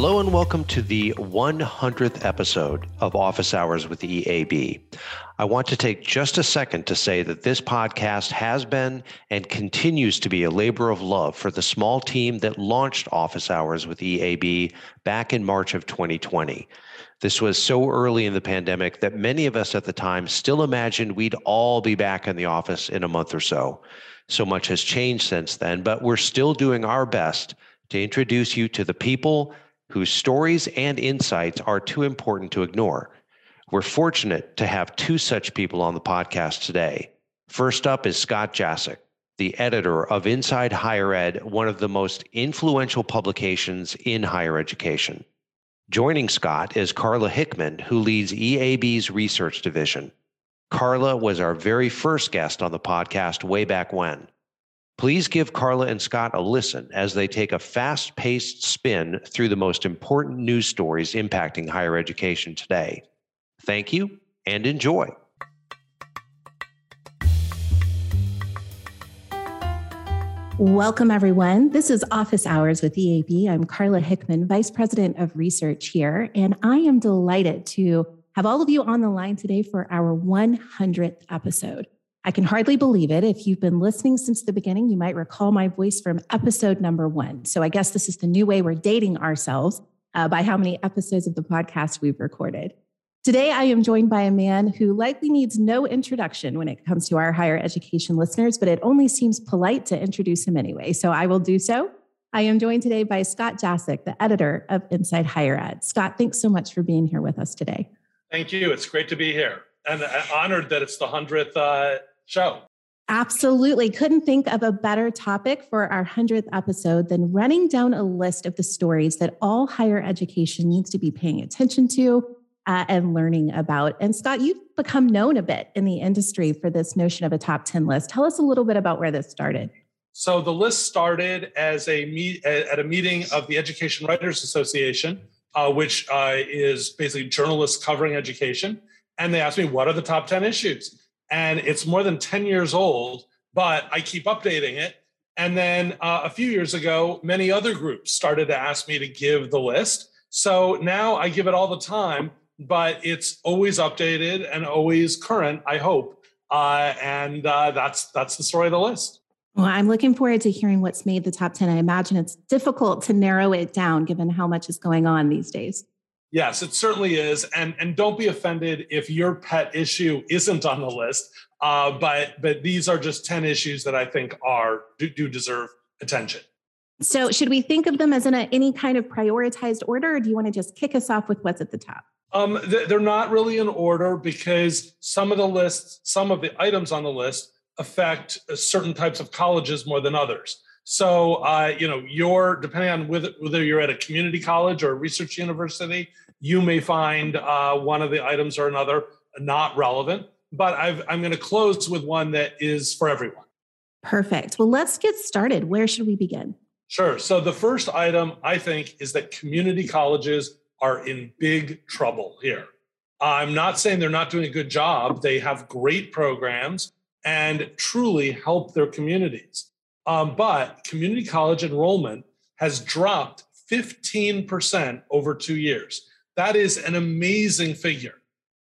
Hello and welcome to the 100th episode of Office Hours with EAB. I want to take just a second to say that this podcast has been and continues to be a labor of love for the small team that launched Office Hours with EAB back in March of 2020. This was so early in the pandemic that many of us at the time still imagined we'd all be back in the office in a month or so. So much has changed since then, but we're still doing our best to introduce you to the people whose stories and insights are too important to ignore. We're fortunate to have two such people on the podcast today. First up is Scott Jaschik, the editor of Inside Higher Ed, one of the most influential publications in higher education. Joining Scott is Carla Hickman, who leads EAB's research division. Carla was our very first guest on the podcast way back when. Please give Carla and Scott a listen as they take a fast paced spin through the most important news stories impacting higher education today. Thank you and enjoy. Welcome, everyone. This is Office Hours with EAB. I'm Carla Hickman, Vice President of Research here, and I am delighted to have all of you on the line today for our 100th episode. I can hardly believe it. If you've been listening since the beginning, you might recall my voice from episode number one. So I guess this is the new way we're dating ourselves uh, by how many episodes of the podcast we've recorded. Today, I am joined by a man who likely needs no introduction when it comes to our higher education listeners, but it only seems polite to introduce him anyway. So I will do so. I am joined today by Scott Jaschik, the editor of Inside Higher Ed. Scott, thanks so much for being here with us today. Thank you. It's great to be here and uh, honored that it's the 100th uh, show. Absolutely. Couldn't think of a better topic for our 100th episode than running down a list of the stories that all higher education needs to be paying attention to uh, and learning about. And Scott, you've become known a bit in the industry for this notion of a top 10 list. Tell us a little bit about where this started. So the list started as a meet at a meeting of the Education Writers Association, uh, which uh, is basically journalists covering education. And they asked me, what are the top 10 issues? And it's more than 10 years old, but I keep updating it. And then uh, a few years ago, many other groups started to ask me to give the list. So now I give it all the time, but it's always updated and always current, I hope. Uh, and uh, that's that's the story of the list. Well, I'm looking forward to hearing what's made the top 10. I imagine it's difficult to narrow it down given how much is going on these days. Yes, it certainly is. And and don't be offended if your pet issue isn't on the list. Uh, but but these are just 10 issues that I think are do, do deserve attention. So should we think of them as in a, any kind of prioritized order, or do you want to just kick us off with what's at the top? Um, they're not really in order because some of the lists, some of the items on the list affect certain types of colleges more than others. So, uh, you know, you're depending on whether, whether you're at a community college or a research university, you may find uh, one of the items or another not relevant. But i am going to close with one that is for everyone. Perfect. Well, let's get started. Where should we begin? Sure. So, the first item I think is that community colleges are in big trouble here. I'm not saying they're not doing a good job, they have great programs and truly help their communities. Um, but community college enrollment has dropped 15% over two years. That is an amazing figure.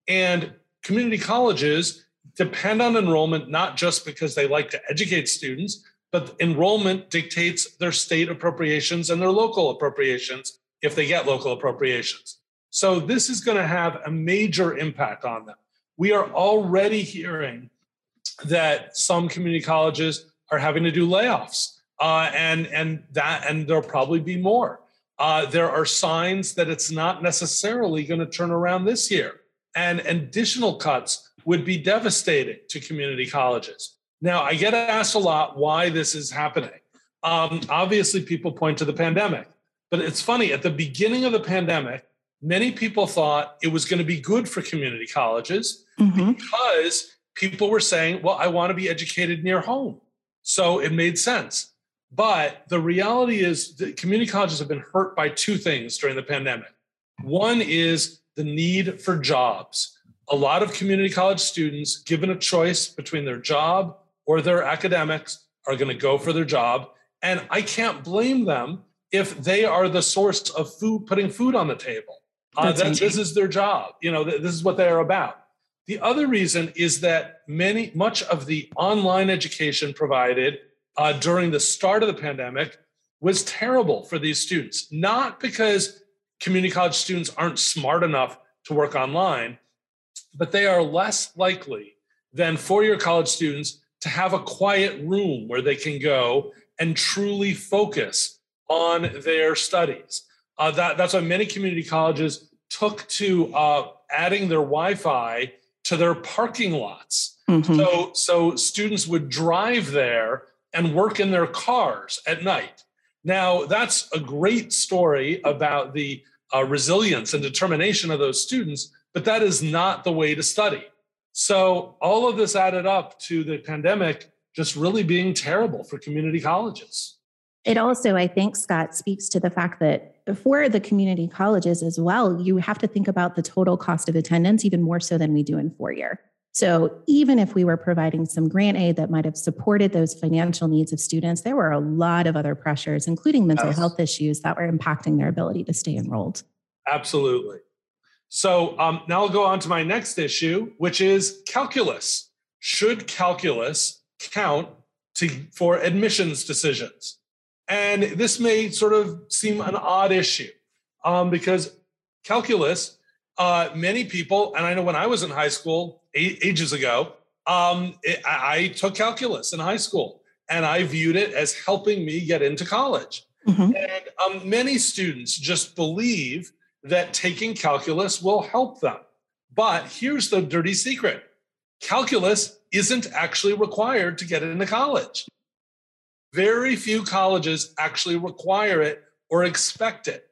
And community colleges depend on enrollment not just because they like to educate students, but enrollment dictates their state appropriations and their local appropriations if they get local appropriations. So this is going to have a major impact on them. We are already hearing that some community colleges are having to do layoffs, uh, and and that and there'll probably be more. Uh, there are signs that it's not necessarily going to turn around this year, and additional cuts would be devastating to community colleges. Now, I get asked a lot why this is happening. Um, obviously, people point to the pandemic, but it's funny. At the beginning of the pandemic, many people thought it was going to be good for community colleges mm-hmm. because people were saying, "Well, I want to be educated near home." So it made sense. But the reality is that community colleges have been hurt by two things during the pandemic. One is the need for jobs. A lot of community college students, given a choice between their job or their academics, are going to go for their job. And I can't blame them if they are the source of food, putting food on the table. Uh, that, this is their job. You know, this is what they are about. The other reason is that many, much of the online education provided uh, during the start of the pandemic was terrible for these students. Not because community college students aren't smart enough to work online, but they are less likely than four year college students to have a quiet room where they can go and truly focus on their studies. Uh, that, that's why many community colleges took to uh, adding their Wi Fi to their parking lots. Mm-hmm. So, so students would drive there and work in their cars at night. Now, that's a great story about the uh, resilience and determination of those students, but that is not the way to study. So, all of this added up to the pandemic just really being terrible for community colleges. It also, I think, Scott, speaks to the fact that for the community colleges as well, you have to think about the total cost of attendance even more so than we do in four year. So even if we were providing some grant aid that might have supported those financial needs of students, there were a lot of other pressures, including mental yes. health issues that were impacting their ability to stay enrolled. Absolutely. So um, now I'll go on to my next issue, which is calculus. Should calculus count to, for admissions decisions? And this may sort of seem an odd issue um, because calculus, uh, many people, and I know when I was in high school ages ago, um, it, I took calculus in high school and I viewed it as helping me get into college. Mm-hmm. And um, many students just believe that taking calculus will help them. But here's the dirty secret calculus isn't actually required to get into college. Very few colleges actually require it or expect it.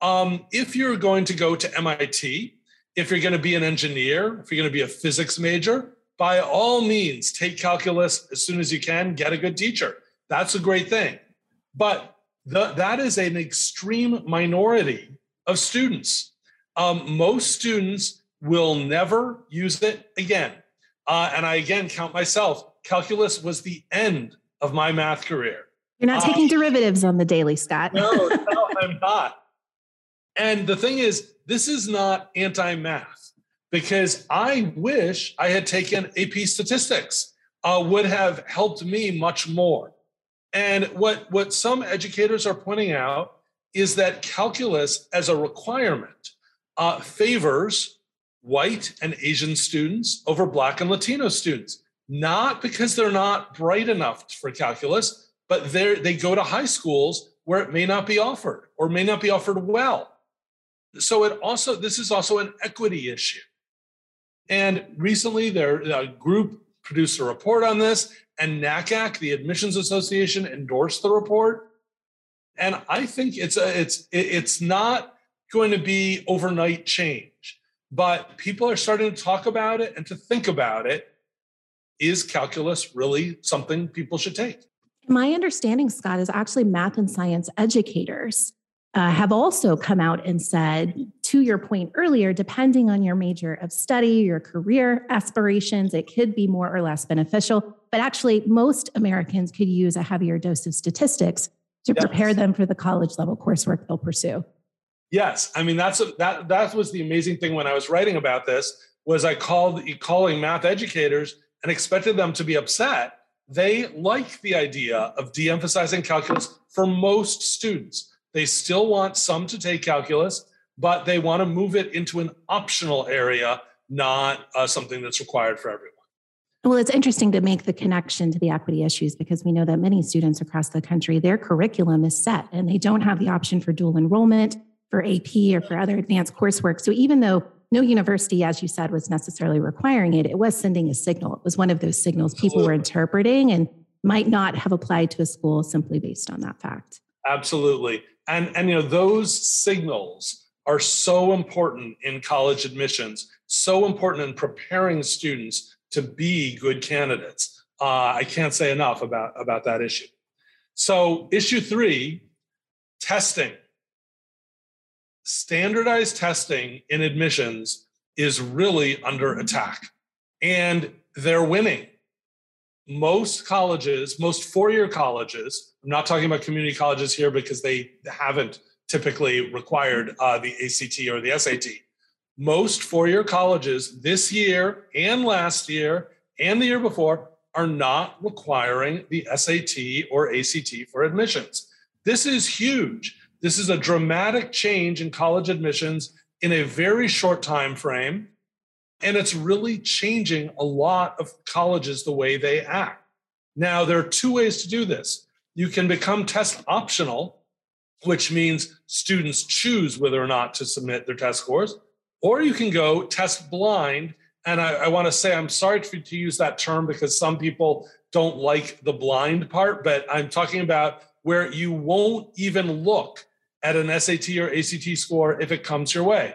Um, if you're going to go to MIT, if you're going to be an engineer, if you're going to be a physics major, by all means, take calculus as soon as you can, get a good teacher. That's a great thing. But the, that is an extreme minority of students. Um, most students will never use it again. Uh, and I again count myself. Calculus was the end of my math career. You're not taking um, derivatives on the daily, Scott. no, no, I'm not. And the thing is, this is not anti math because I wish I had taken AP statistics, uh, would have helped me much more. And what, what some educators are pointing out is that calculus as a requirement uh, favors white and Asian students over Black and Latino students not because they're not bright enough for calculus, but they they go to high schools where it may not be offered or may not be offered well. So it also this is also an equity issue. And recently, there a group produced a report on this, and NACAC, the Admissions Association, endorsed the report. And I think it's a, it's it's not going to be overnight change, but people are starting to talk about it and to think about it is calculus really something people should take? My understanding, Scott, is actually math and science educators uh, have also come out and said, to your point earlier, depending on your major of study, your career aspirations, it could be more or less beneficial. But actually, most Americans could use a heavier dose of statistics to yes. prepare them for the college level coursework they'll pursue. Yes, I mean that's a, that that was the amazing thing when I was writing about this was I called calling math educators and expected them to be upset, they like the idea of de emphasizing calculus for most students. They still want some to take calculus, but they want to move it into an optional area, not uh, something that's required for everyone. Well, it's interesting to make the connection to the equity issues because we know that many students across the country, their curriculum is set and they don't have the option for dual enrollment, for AP, or for other advanced coursework. So even though no university, as you said, was necessarily requiring it. It was sending a signal. It was one of those signals people were interpreting and might not have applied to a school simply based on that fact. Absolutely. And, and you know, those signals are so important in college admissions, so important in preparing students to be good candidates. Uh, I can't say enough about, about that issue. So, issue three testing standardized testing in admissions is really under attack and they're winning. most colleges, most four year colleges, I'm not talking about community colleges here because they haven't typically required uh, the ACT or the SAT. Most four year colleges this year and last year and the year before are not requiring the SAT or ACT for admissions. This is huge. This is a dramatic change in college admissions in a very short time frame and it's really changing a lot of colleges the way they act. Now, there are two ways to do this. You can become test optional, which means students choose whether or not to submit their test scores, or you can go test blind. And I, I want to say, I'm sorry to, to use that term because some people don't like the blind part, but I'm talking about where you won't even look at an SAT or ACT score if it comes your way.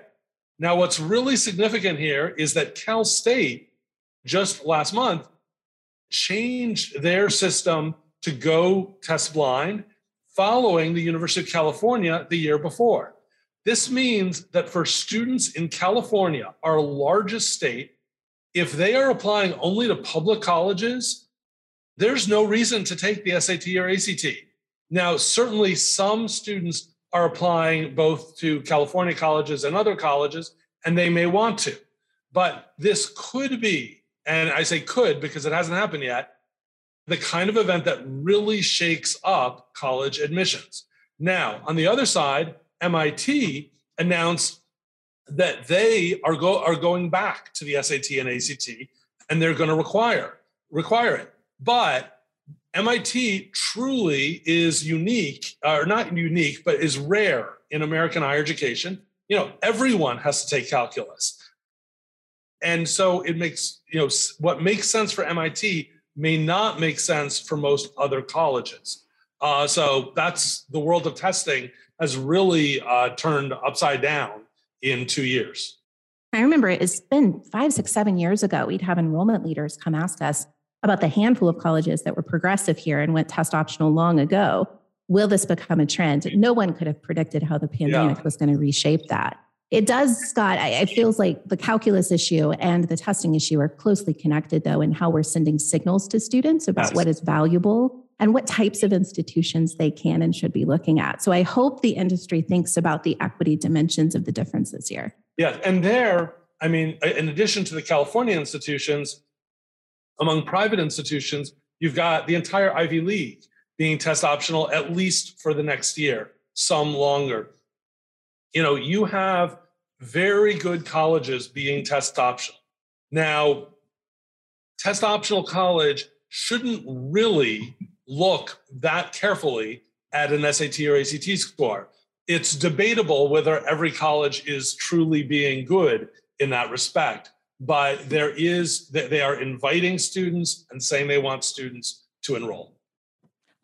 Now, what's really significant here is that Cal State just last month changed their system to go test blind following the University of California the year before. This means that for students in California, our largest state, if they are applying only to public colleges, there's no reason to take the SAT or ACT. Now, certainly some students are applying both to California colleges and other colleges, and they may want to. But this could be, and I say could because it hasn't happened yet, the kind of event that really shakes up college admissions. Now, on the other side, MIT announced that they are, go, are going back to the SAT and ACT and they're going to require require it. But MIT truly is unique, or not unique, but is rare in American higher education. You know, everyone has to take calculus. And so it makes, you know, what makes sense for MIT may not make sense for most other colleges. Uh, so that's the world of testing has really uh, turned upside down in two years. I remember it's been five, six, seven years ago, we'd have enrollment leaders come ask us, about the handful of colleges that were progressive here and went test optional long ago. Will this become a trend? No one could have predicted how the pandemic yeah. was going to reshape that. It does, Scott. I, it feels like the calculus issue and the testing issue are closely connected, though, in how we're sending signals to students about what is valuable and what types of institutions they can and should be looking at. So I hope the industry thinks about the equity dimensions of the differences here. Yeah, and there, I mean, in addition to the California institutions, among private institutions, you've got the entire Ivy League being test optional at least for the next year, some longer. You know, you have very good colleges being test optional. Now, test optional college shouldn't really look that carefully at an SAT or ACT score. It's debatable whether every college is truly being good in that respect but there is they are inviting students and saying they want students to enroll.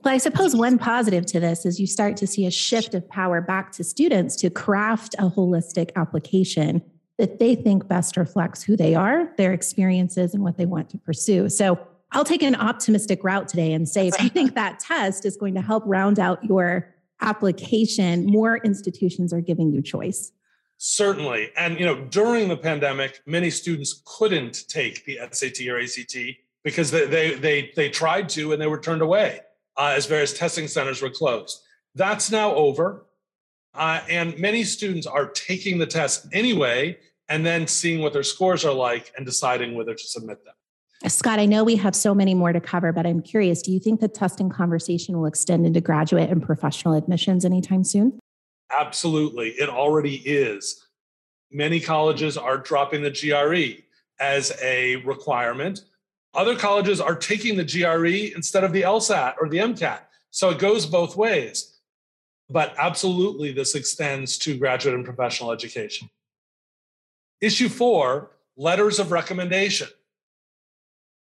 Well, I suppose one positive to this is you start to see a shift of power back to students to craft a holistic application that they think best reflects who they are, their experiences, and what they want to pursue. So I'll take an optimistic route today and say if you think that test is going to help round out your application, more institutions are giving you choice. Certainly. And you know, during the pandemic, many students couldn't take the SAT or ACT because they they they, they tried to and they were turned away uh, as various testing centers were closed. That's now over. Uh, and many students are taking the test anyway and then seeing what their scores are like and deciding whether to submit them. Scott, I know we have so many more to cover, but I'm curious do you think the testing conversation will extend into graduate and professional admissions anytime soon? Absolutely. It already is. Many colleges are dropping the GRE as a requirement. Other colleges are taking the GRE instead of the LSAT or the MCAT. So it goes both ways. But absolutely, this extends to graduate and professional education. Issue four letters of recommendation.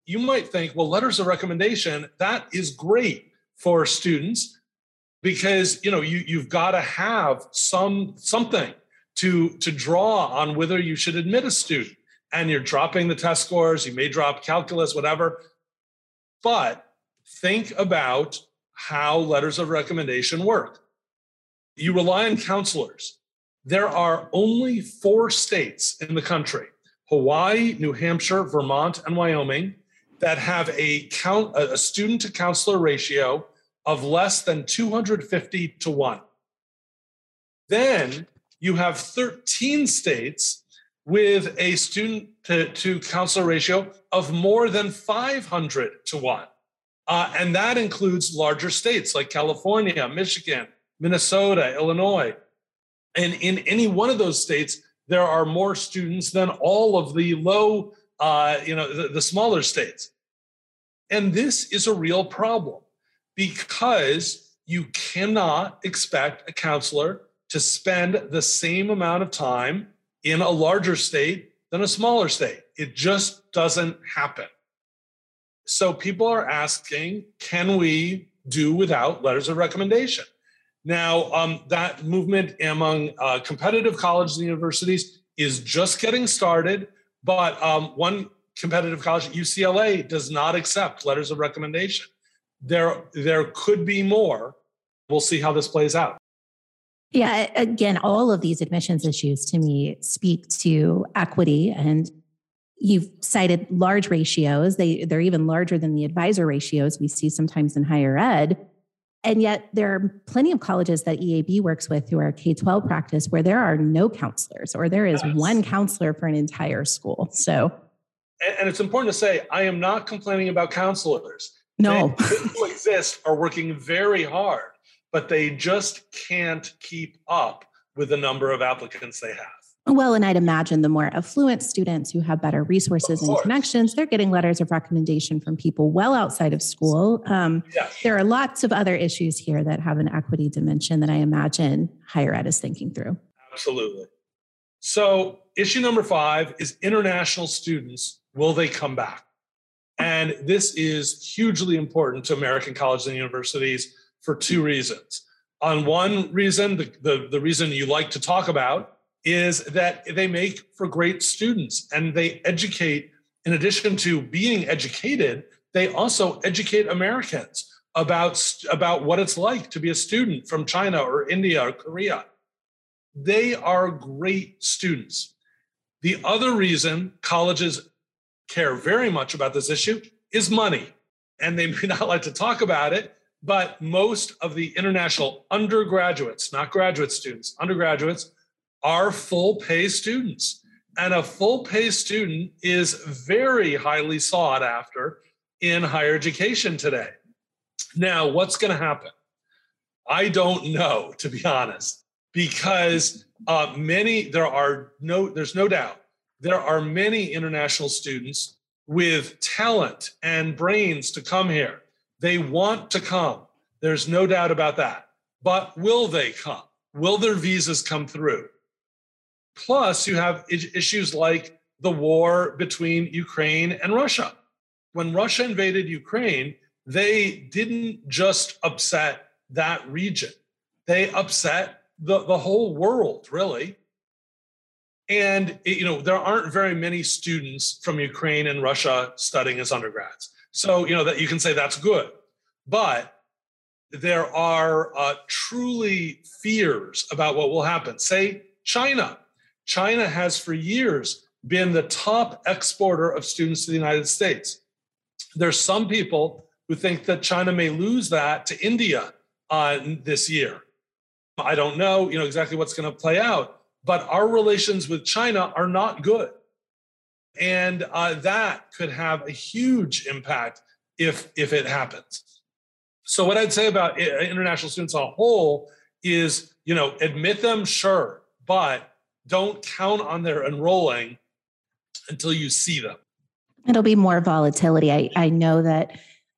You might think, well, letters of recommendation, that is great for students because you know you you've got to have some something to to draw on whether you should admit a student. And you're dropping the test scores you may drop calculus whatever. But think about how letters of recommendation work. You rely on counselors. There are only four states in the country hawaii new hampshire vermont and wyoming that have a count a student to counselor ratio of less than 250 to 1. Then you have 13 states with a student to, to counselor ratio of more than 500 to 1. Uh, and that includes larger states like California, Michigan, Minnesota, Illinois. And in any one of those states, there are more students than all of the low, uh, you know, the, the smaller states. And this is a real problem because you cannot expect a counselor to spend the same amount of time in a larger state than a smaller state. It just doesn't happen. So people are asking, can we do without letters of recommendation? Now, um, that movement among uh, competitive colleges and universities is just getting started, but um, one competitive college, UCLA, does not accept letters of recommendation. There, there could be more. We'll see how this plays out. Yeah, again, all of these admissions issues to me speak to equity and you've cited large ratios. They they're even larger than the advisor ratios we see sometimes in higher ed. And yet there are plenty of colleges that EAB works with who are K-12 practice where there are no counselors or there is yes. one counselor for an entire school. So and, it's important to say I am not complaining about counselors. No. People exist are working very hard but they just can't keep up with the number of applicants they have. Well, and I'd imagine the more affluent students who have better resources and connections, they're getting letters of recommendation from people well outside of school. Um, yes. There are lots of other issues here that have an equity dimension that I imagine higher ed is thinking through. Absolutely. So, issue number five is international students. Will they come back? And this is hugely important to American colleges and universities for two reasons. On one reason, the, the, the reason you like to talk about is that they make for great students and they educate, in addition to being educated, they also educate Americans about, about what it's like to be a student from China or India or Korea. They are great students. The other reason colleges care very much about this issue is money. And they may not like to talk about it but most of the international undergraduates, not graduate students, undergraduates are full pay students. And a full pay student is very highly sought after in higher education today. Now, what's going to happen? I don't know, to be honest, because uh, many, there are no, there's no doubt, there are many international students with talent and brains to come here they want to come. There's no doubt about that. But will they come? Will their visas come through? Plus, you have issues like the war between Ukraine and Russia. When Russia invaded Ukraine, they didn't just upset that region, they upset the, the whole world, really. And you know, there aren't very many students from Ukraine and Russia studying as undergrads. So, you know, that you can say that's good. But there are uh, truly fears about what will happen. Say China. China has for years been the top exporter of students to the United States. There's some people who think that China may lose that to India uh, this year. I don't know, you know, exactly what's going to play out, but our relations with China are not good. And uh, that could have a huge impact if if it happens. So what I'd say about international students on a whole is, you know, admit them, sure, but don't count on their enrolling until you see them. It'll be more volatility. I, I know that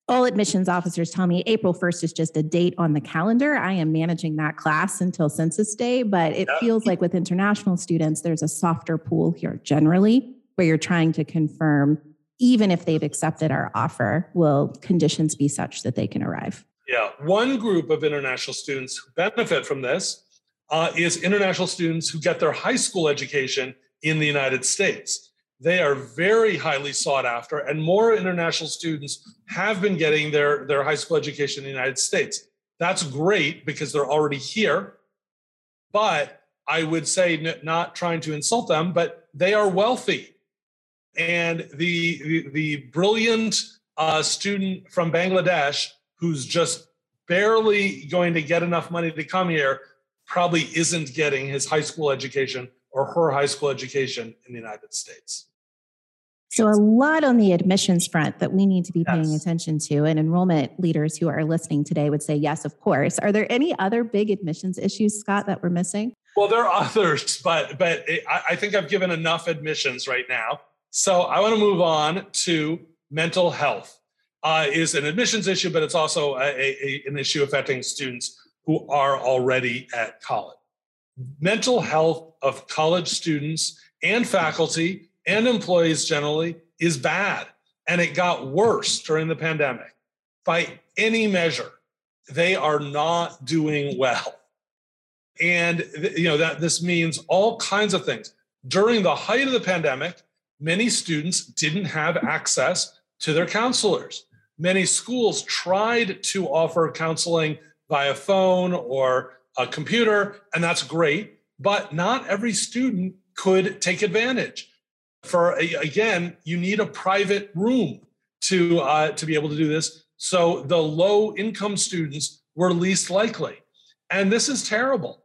all admissions officers tell me April 1st is just a date on the calendar. I am managing that class until census day, but it feels like with international students, there's a softer pool here generally where you're trying to confirm even if they've accepted our offer, will conditions be such that they can arrive? Yeah, one group of international students who benefit from this uh, is international students who get their high school education in the United States. They are very highly sought after, and more international students have been getting their, their high school education in the United States. That's great because they're already here. But I would say, not trying to insult them, but they are wealthy and the, the, the brilliant a student from Bangladesh who's just barely going to get enough money to come here probably isn't getting his high school education or her high school education in the United States. So, a lot on the admissions front that we need to be paying attention to. And enrollment leaders who are listening today would say, yes, of course. Are there any other big admissions issues, Scott, that we're missing? Well, there are others, but but I think I've given enough admissions right now. So I want to move on to mental health. Uh, is an admissions issue, but it's also a, a, an issue affecting students who are already at college. Mental health of college students and faculty and employees generally is bad, and it got worse during the pandemic. By any measure, they are not doing well. And you know that this means all kinds of things. During the height of the pandemic many students didn't have access to their counselors. Many schools tried to offer counseling via phone or a computer and that's great but not every student could take advantage for again you need a private room to uh, to be able to do this so the low income students were least likely and this is terrible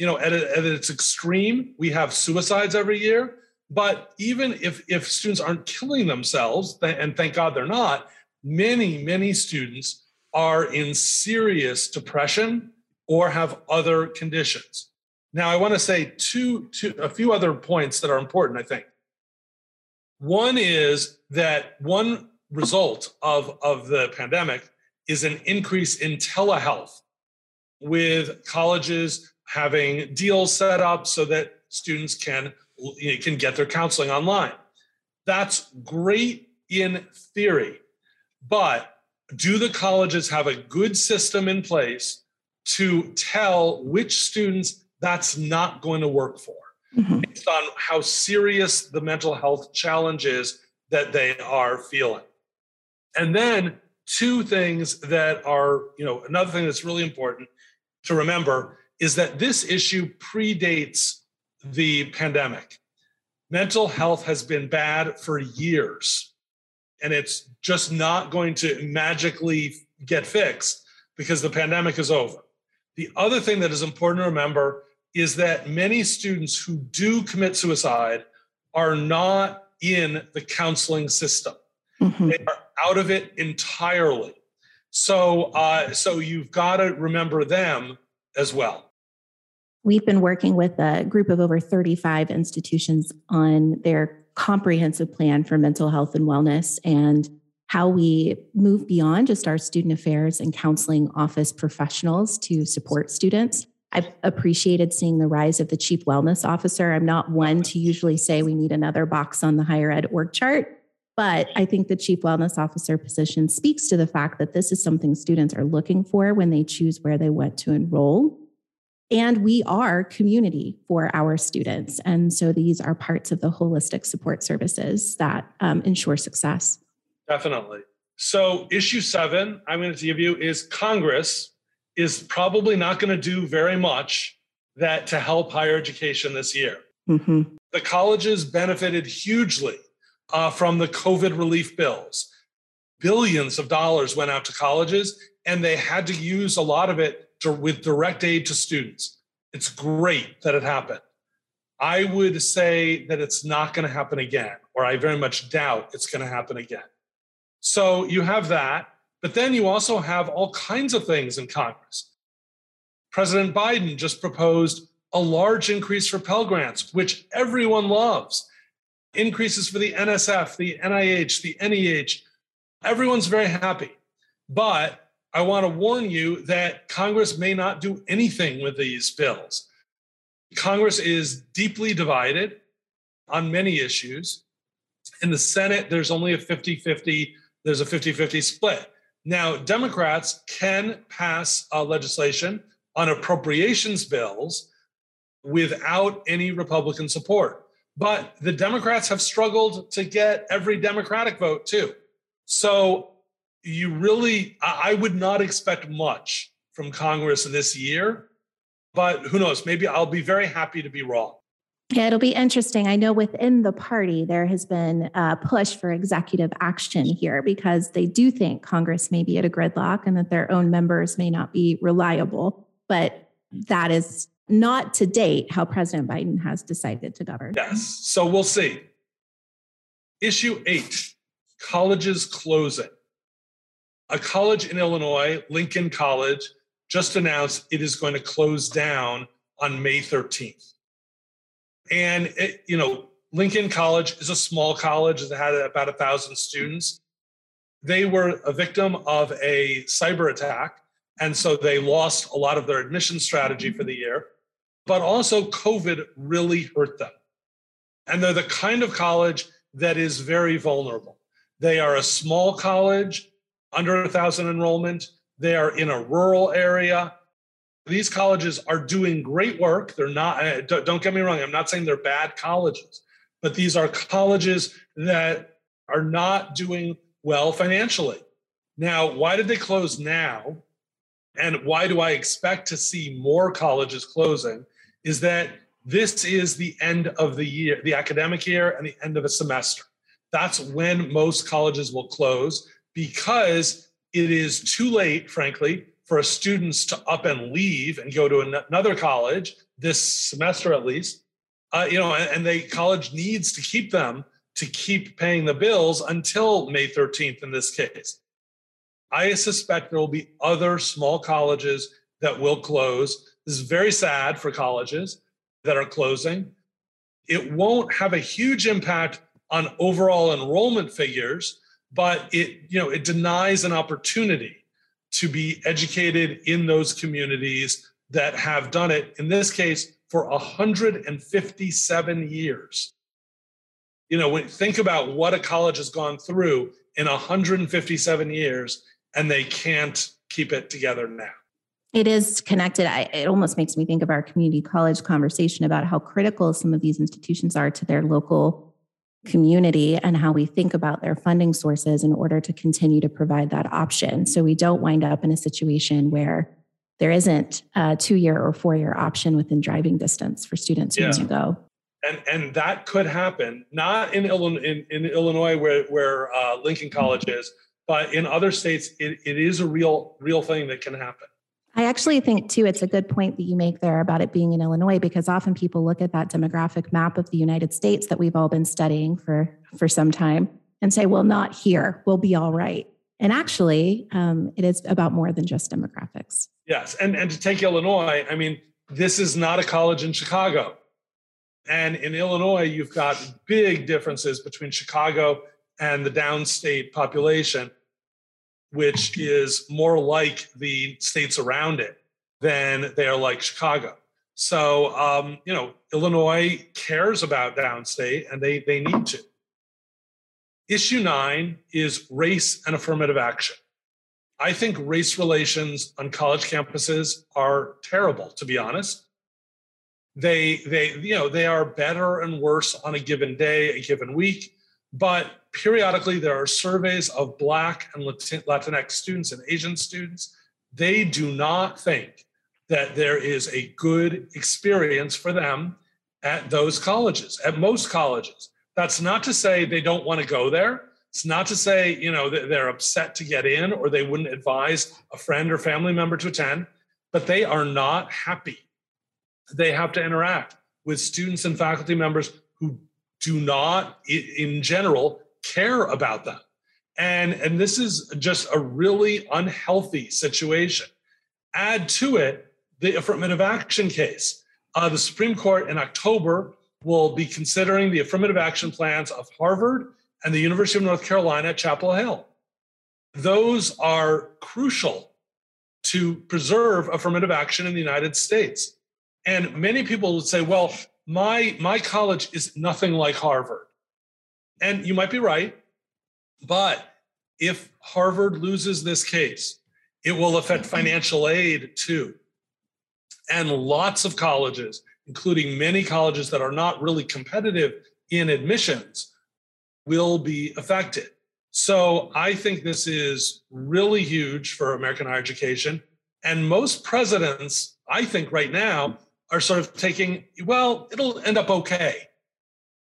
you know, at, a, at its extreme, we have suicides every year. But even if, if students aren't killing themselves, and thank God they're not, many, many students are in serious depression or have other conditions. Now, I want to say two, two, a few other points that are important, I think. One is that one result of, of the pandemic is an increase in telehealth with colleges having deals set up so that students can you know, can get their counseling online. That's great in theory, but do the colleges have a good system in place to tell which students that's not going to work for mm-hmm. based on how serious the mental health challenge is that they are feeling? And then two things that are, you know, another thing that's really important to remember is that this issue predates the pandemic. Mental health has been bad for years, and it's just not going to magically get fixed because the pandemic is over. The other thing that is important to remember is that many students who do commit suicide are not in the counseling system. Mm-hmm. They are out of it entirely. So, uh, so you've got to remember them as well. We've been working with a group of over 35 institutions on their comprehensive plan for mental health and wellness and how we move beyond just our student affairs and counseling office professionals to support students. I've appreciated seeing the rise of the chief wellness officer. I'm not one to usually say we need another box on the higher ed org chart, but I think the chief wellness officer position speaks to the fact that this is something students are looking for when they choose where they want to enroll. And we are community for our students. And so these are parts of the holistic support services that um, ensure success. Definitely. So, issue seven, I'm going to give you is Congress is probably not going to do very much that to help higher education this year. Mm-hmm. The colleges benefited hugely uh, from the COVID relief bills. Billions of dollars went out to colleges, and they had to use a lot of it to, with direct aid to students. It's great that it happened. I would say that it's not going to happen again, or I very much doubt it's going to happen again. So you have that, but then you also have all kinds of things in Congress. President Biden just proposed a large increase for Pell Grants, which everyone loves. Increases for the NSF, the NIH, the NEH. Everyone's very happy. But I want to warn you that Congress may not do anything with these bills. Congress is deeply divided on many issues. In the Senate, there's only a 50 50, there's a 50 50 split. Now, Democrats can pass legislation on appropriations bills without any Republican support. But the Democrats have struggled to get every Democratic vote too. So you really, I would not expect much from Congress this year, but who knows? Maybe I'll be very happy to be wrong. Yeah, it'll be interesting. I know within the party, there has been a push for executive action here because they do think Congress may be at a gridlock and that their own members may not be reliable. But that is not to date how President Biden has decided to govern. Yes. So we'll see. Issue eight colleges closing. A college in Illinois, Lincoln College, just announced it is going to close down on May 13th. And, it, you know, Lincoln College is a small college that had about a thousand students. They were a victim of a cyber attack. And so they lost a lot of their admission strategy for the year. But also, COVID really hurt them. And they're the kind of college that is very vulnerable. They are a small college, under a thousand enrollment. They are in a rural area. These colleges are doing great work. They're not, uh, don't get me wrong, I'm not saying they're bad colleges, but these are colleges that are not doing well financially. Now, why did they close now? And why do I expect to see more colleges closing? Is that this is the end of the year, the academic year, and the end of a semester. That's when most colleges will close because it is too late, frankly, for students to up and leave and go to another college this semester at least. Uh, you know, and, and the college needs to keep them to keep paying the bills until May 13th in this case. I suspect there will be other small colleges that will close. This is very sad for colleges that are closing. It won't have a huge impact on overall enrollment figures, but it, you know, it denies an opportunity to be educated in those communities that have done it, in this case, for 157 years. You know, when think about what a college has gone through in 157 years, and they can't keep it together now. It is connected. I, it almost makes me think of our community college conversation about how critical some of these institutions are to their local community and how we think about their funding sources in order to continue to provide that option. So we don't wind up in a situation where there isn't a two year or four year option within driving distance for students yeah. who go. And, and that could happen, not in Illinois, in, in Illinois where, where uh, Lincoln College is, but in other states, it, it is a real, real thing that can happen. I actually think, too, it's a good point that you make there about it being in Illinois, because often people look at that demographic map of the United States that we've all been studying for, for some time and say, well, not here, we'll be all right. And actually, um, it is about more than just demographics. Yes. And, and to take Illinois, I mean, this is not a college in Chicago. And in Illinois, you've got big differences between Chicago and the downstate population which is more like the states around it than they are like Chicago. So, um, you know, Illinois cares about downstate and they, they need to. Issue nine is race and affirmative action. I think race relations on college campuses are terrible, to be honest. They, they, you know, they are better and worse on a given day, a given week. But periodically, there are surveys of Black and Latinx students and Asian students. They do not think that there is a good experience for them at those colleges, at most colleges. That's not to say they don't want to go there. It's not to say, you know, they're upset to get in or they wouldn't advise a friend or family member to attend, but they are not happy. They have to interact with students and faculty members who do not, in general, care about them. And, and this is just a really unhealthy situation. Add to it the affirmative action case. Uh, the Supreme Court in October will be considering the affirmative action plans of Harvard and the University of North Carolina at Chapel Hill. Those are crucial to preserve affirmative action in the United States. And many people would say, well, my my college is nothing like Harvard. And you might be right, but if Harvard loses this case, it will affect financial aid too. And lots of colleges, including many colleges that are not really competitive in admissions, will be affected. So I think this is really huge for American higher education. And most presidents, I think right now, are sort of taking, well, it'll end up okay.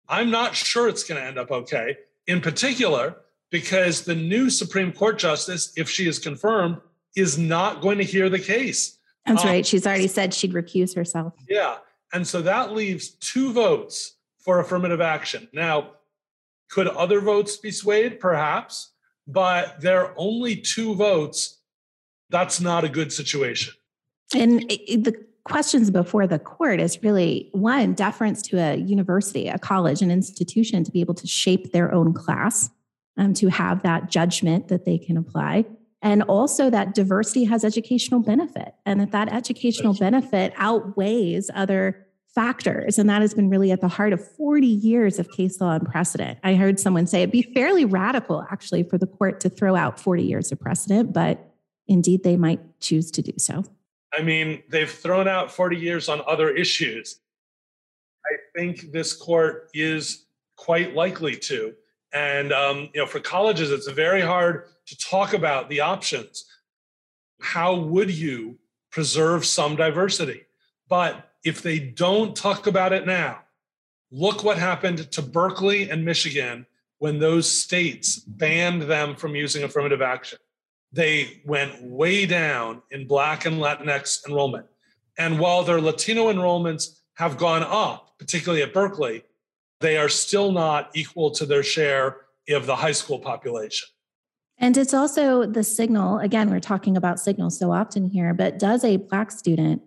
I'm not sure it's going to end up okay, in particular, because the new Supreme Court justice, if she is confirmed, is not going to hear the case. That's um, right. She's already said she'd recuse herself. Yeah. And so that leaves two votes for affirmative action. Now, could other votes be swayed? Perhaps, but there are only two votes. That's not a good situation. And the questions before the court is really one deference to a university, a college, an institution to be able to shape their own class, um, to have that judgment that they can apply. And also that diversity has educational benefit and that that educational benefit outweighs other factors. And that has been really at the heart of 40 years of case law and precedent. I heard someone say it'd be fairly radical actually for the court to throw out 40 years of precedent, but indeed they might choose to do so. I mean, they've thrown out 40 years on other issues. I think this court is quite likely to. And um, you know, for colleges, it's very hard to talk about the options. How would you preserve some diversity? But if they don't talk about it now, look what happened to Berkeley and Michigan when those states banned them from using affirmative action they went way down in Black and Latinx enrollment. And while their Latino enrollments have gone up, particularly at Berkeley, they are still not equal to their share of the high school population. And it's also the signal again, we're talking about signals so often here, but does a Black student,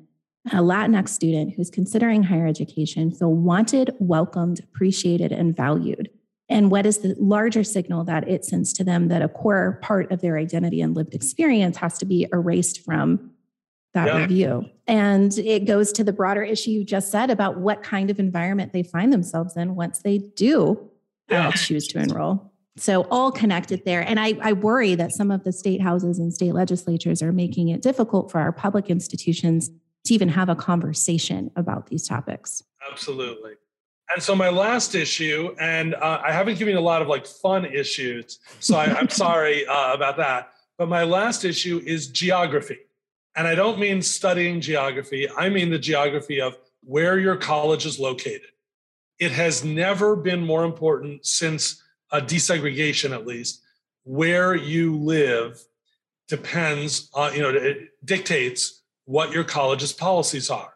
a Latinx student who's considering higher education feel wanted, welcomed, appreciated, and valued? And what is the larger signal that it sends to them that a core part of their identity and lived experience has to be erased from that yeah. review? And it goes to the broader issue you just said about what kind of environment they find themselves in once they do yeah. choose to enroll. So, all connected there. And I, I worry that some of the state houses and state legislatures are making it difficult for our public institutions to even have a conversation about these topics. Absolutely. And so my last issue, and uh, I haven't given you a lot of like fun issues, so I, am sorry uh, about that. But my last issue is geography, and I don't mean studying geography. I mean the geography of where your college is located. It has never been more important since uh, desegregation, at least. Where you live depends on, you know, it dictates what your college's policies are.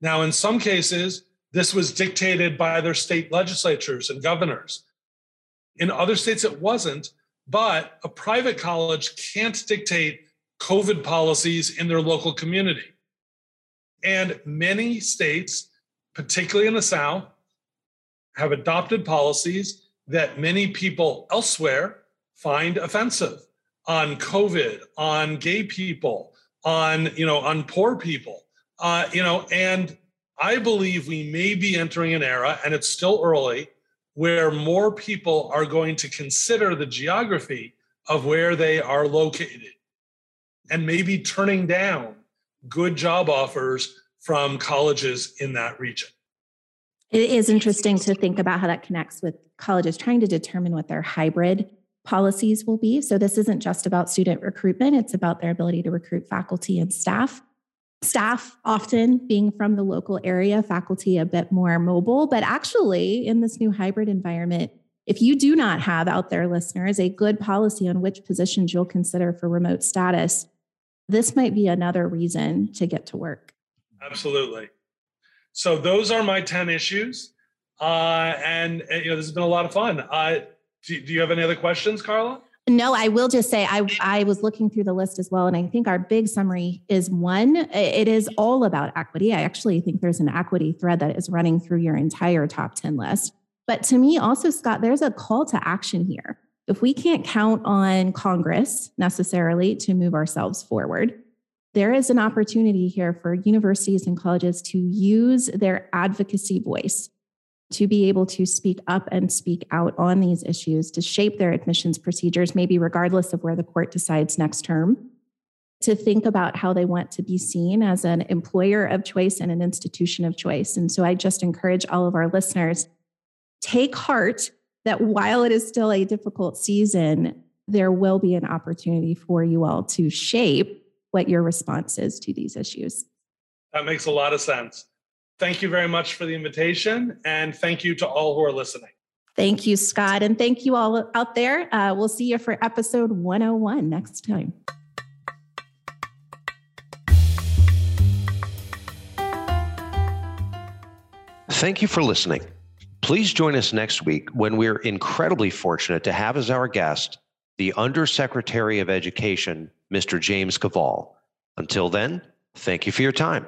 Now, in some cases, this was dictated by their state legislatures and governors. In other states, it wasn't, but a private college can't dictate COVID policies in their local community. And many states, particularly in the South, have adopted policies that many people elsewhere find offensive on COVID, on gay people, on you know, on poor people, uh, you know, and I believe we may be entering an era, and it's still early, where more people are going to consider the geography of where they are located and maybe turning down good job offers from colleges in that region. It is interesting to think about how that connects with colleges trying to determine what their hybrid policies will be. So, this isn't just about student recruitment, it's about their ability to recruit faculty and staff staff often being from the local area, faculty a bit more mobile. But actually, in this new hybrid environment, if you do not have out there, listeners, a good policy on which positions you'll consider for remote status, this might be another reason to get to work. Absolutely. So those are my 10 issues. Uh, and, you know, this has been a lot of fun. Uh, do, do you have any other questions, Carla? No, I will just say I I was looking through the list as well, and I think our big summary is one. It is all about equity. I actually think there's an equity thread that is running through your entire top ten list. But to me, also, Scott, there's a call to action here. If we can't count on Congress necessarily to move ourselves forward, there is an opportunity here for universities and colleges to use their advocacy voice to be able to speak up and speak out on these issues, to shape their admissions procedures, maybe regardless of where the court decides next term, to think about how they want to be seen as an employer of choice and an institution of choice. And so I just encourage all of our listeners take heart that while it is still a difficult season, there will be an opportunity for you all to shape what your response is to these issues. That makes a lot of sense. Thank you very much for the invitation. And thank you to all who are listening. Thank you, Scott. And thank you all out there. Uh, we'll see you for episode 101 next time. Thank you for listening. Please join us next week when we're incredibly fortunate to have as our guest the Undersecretary of Education, Mr. James Kvaal. Until then, thank you for your time.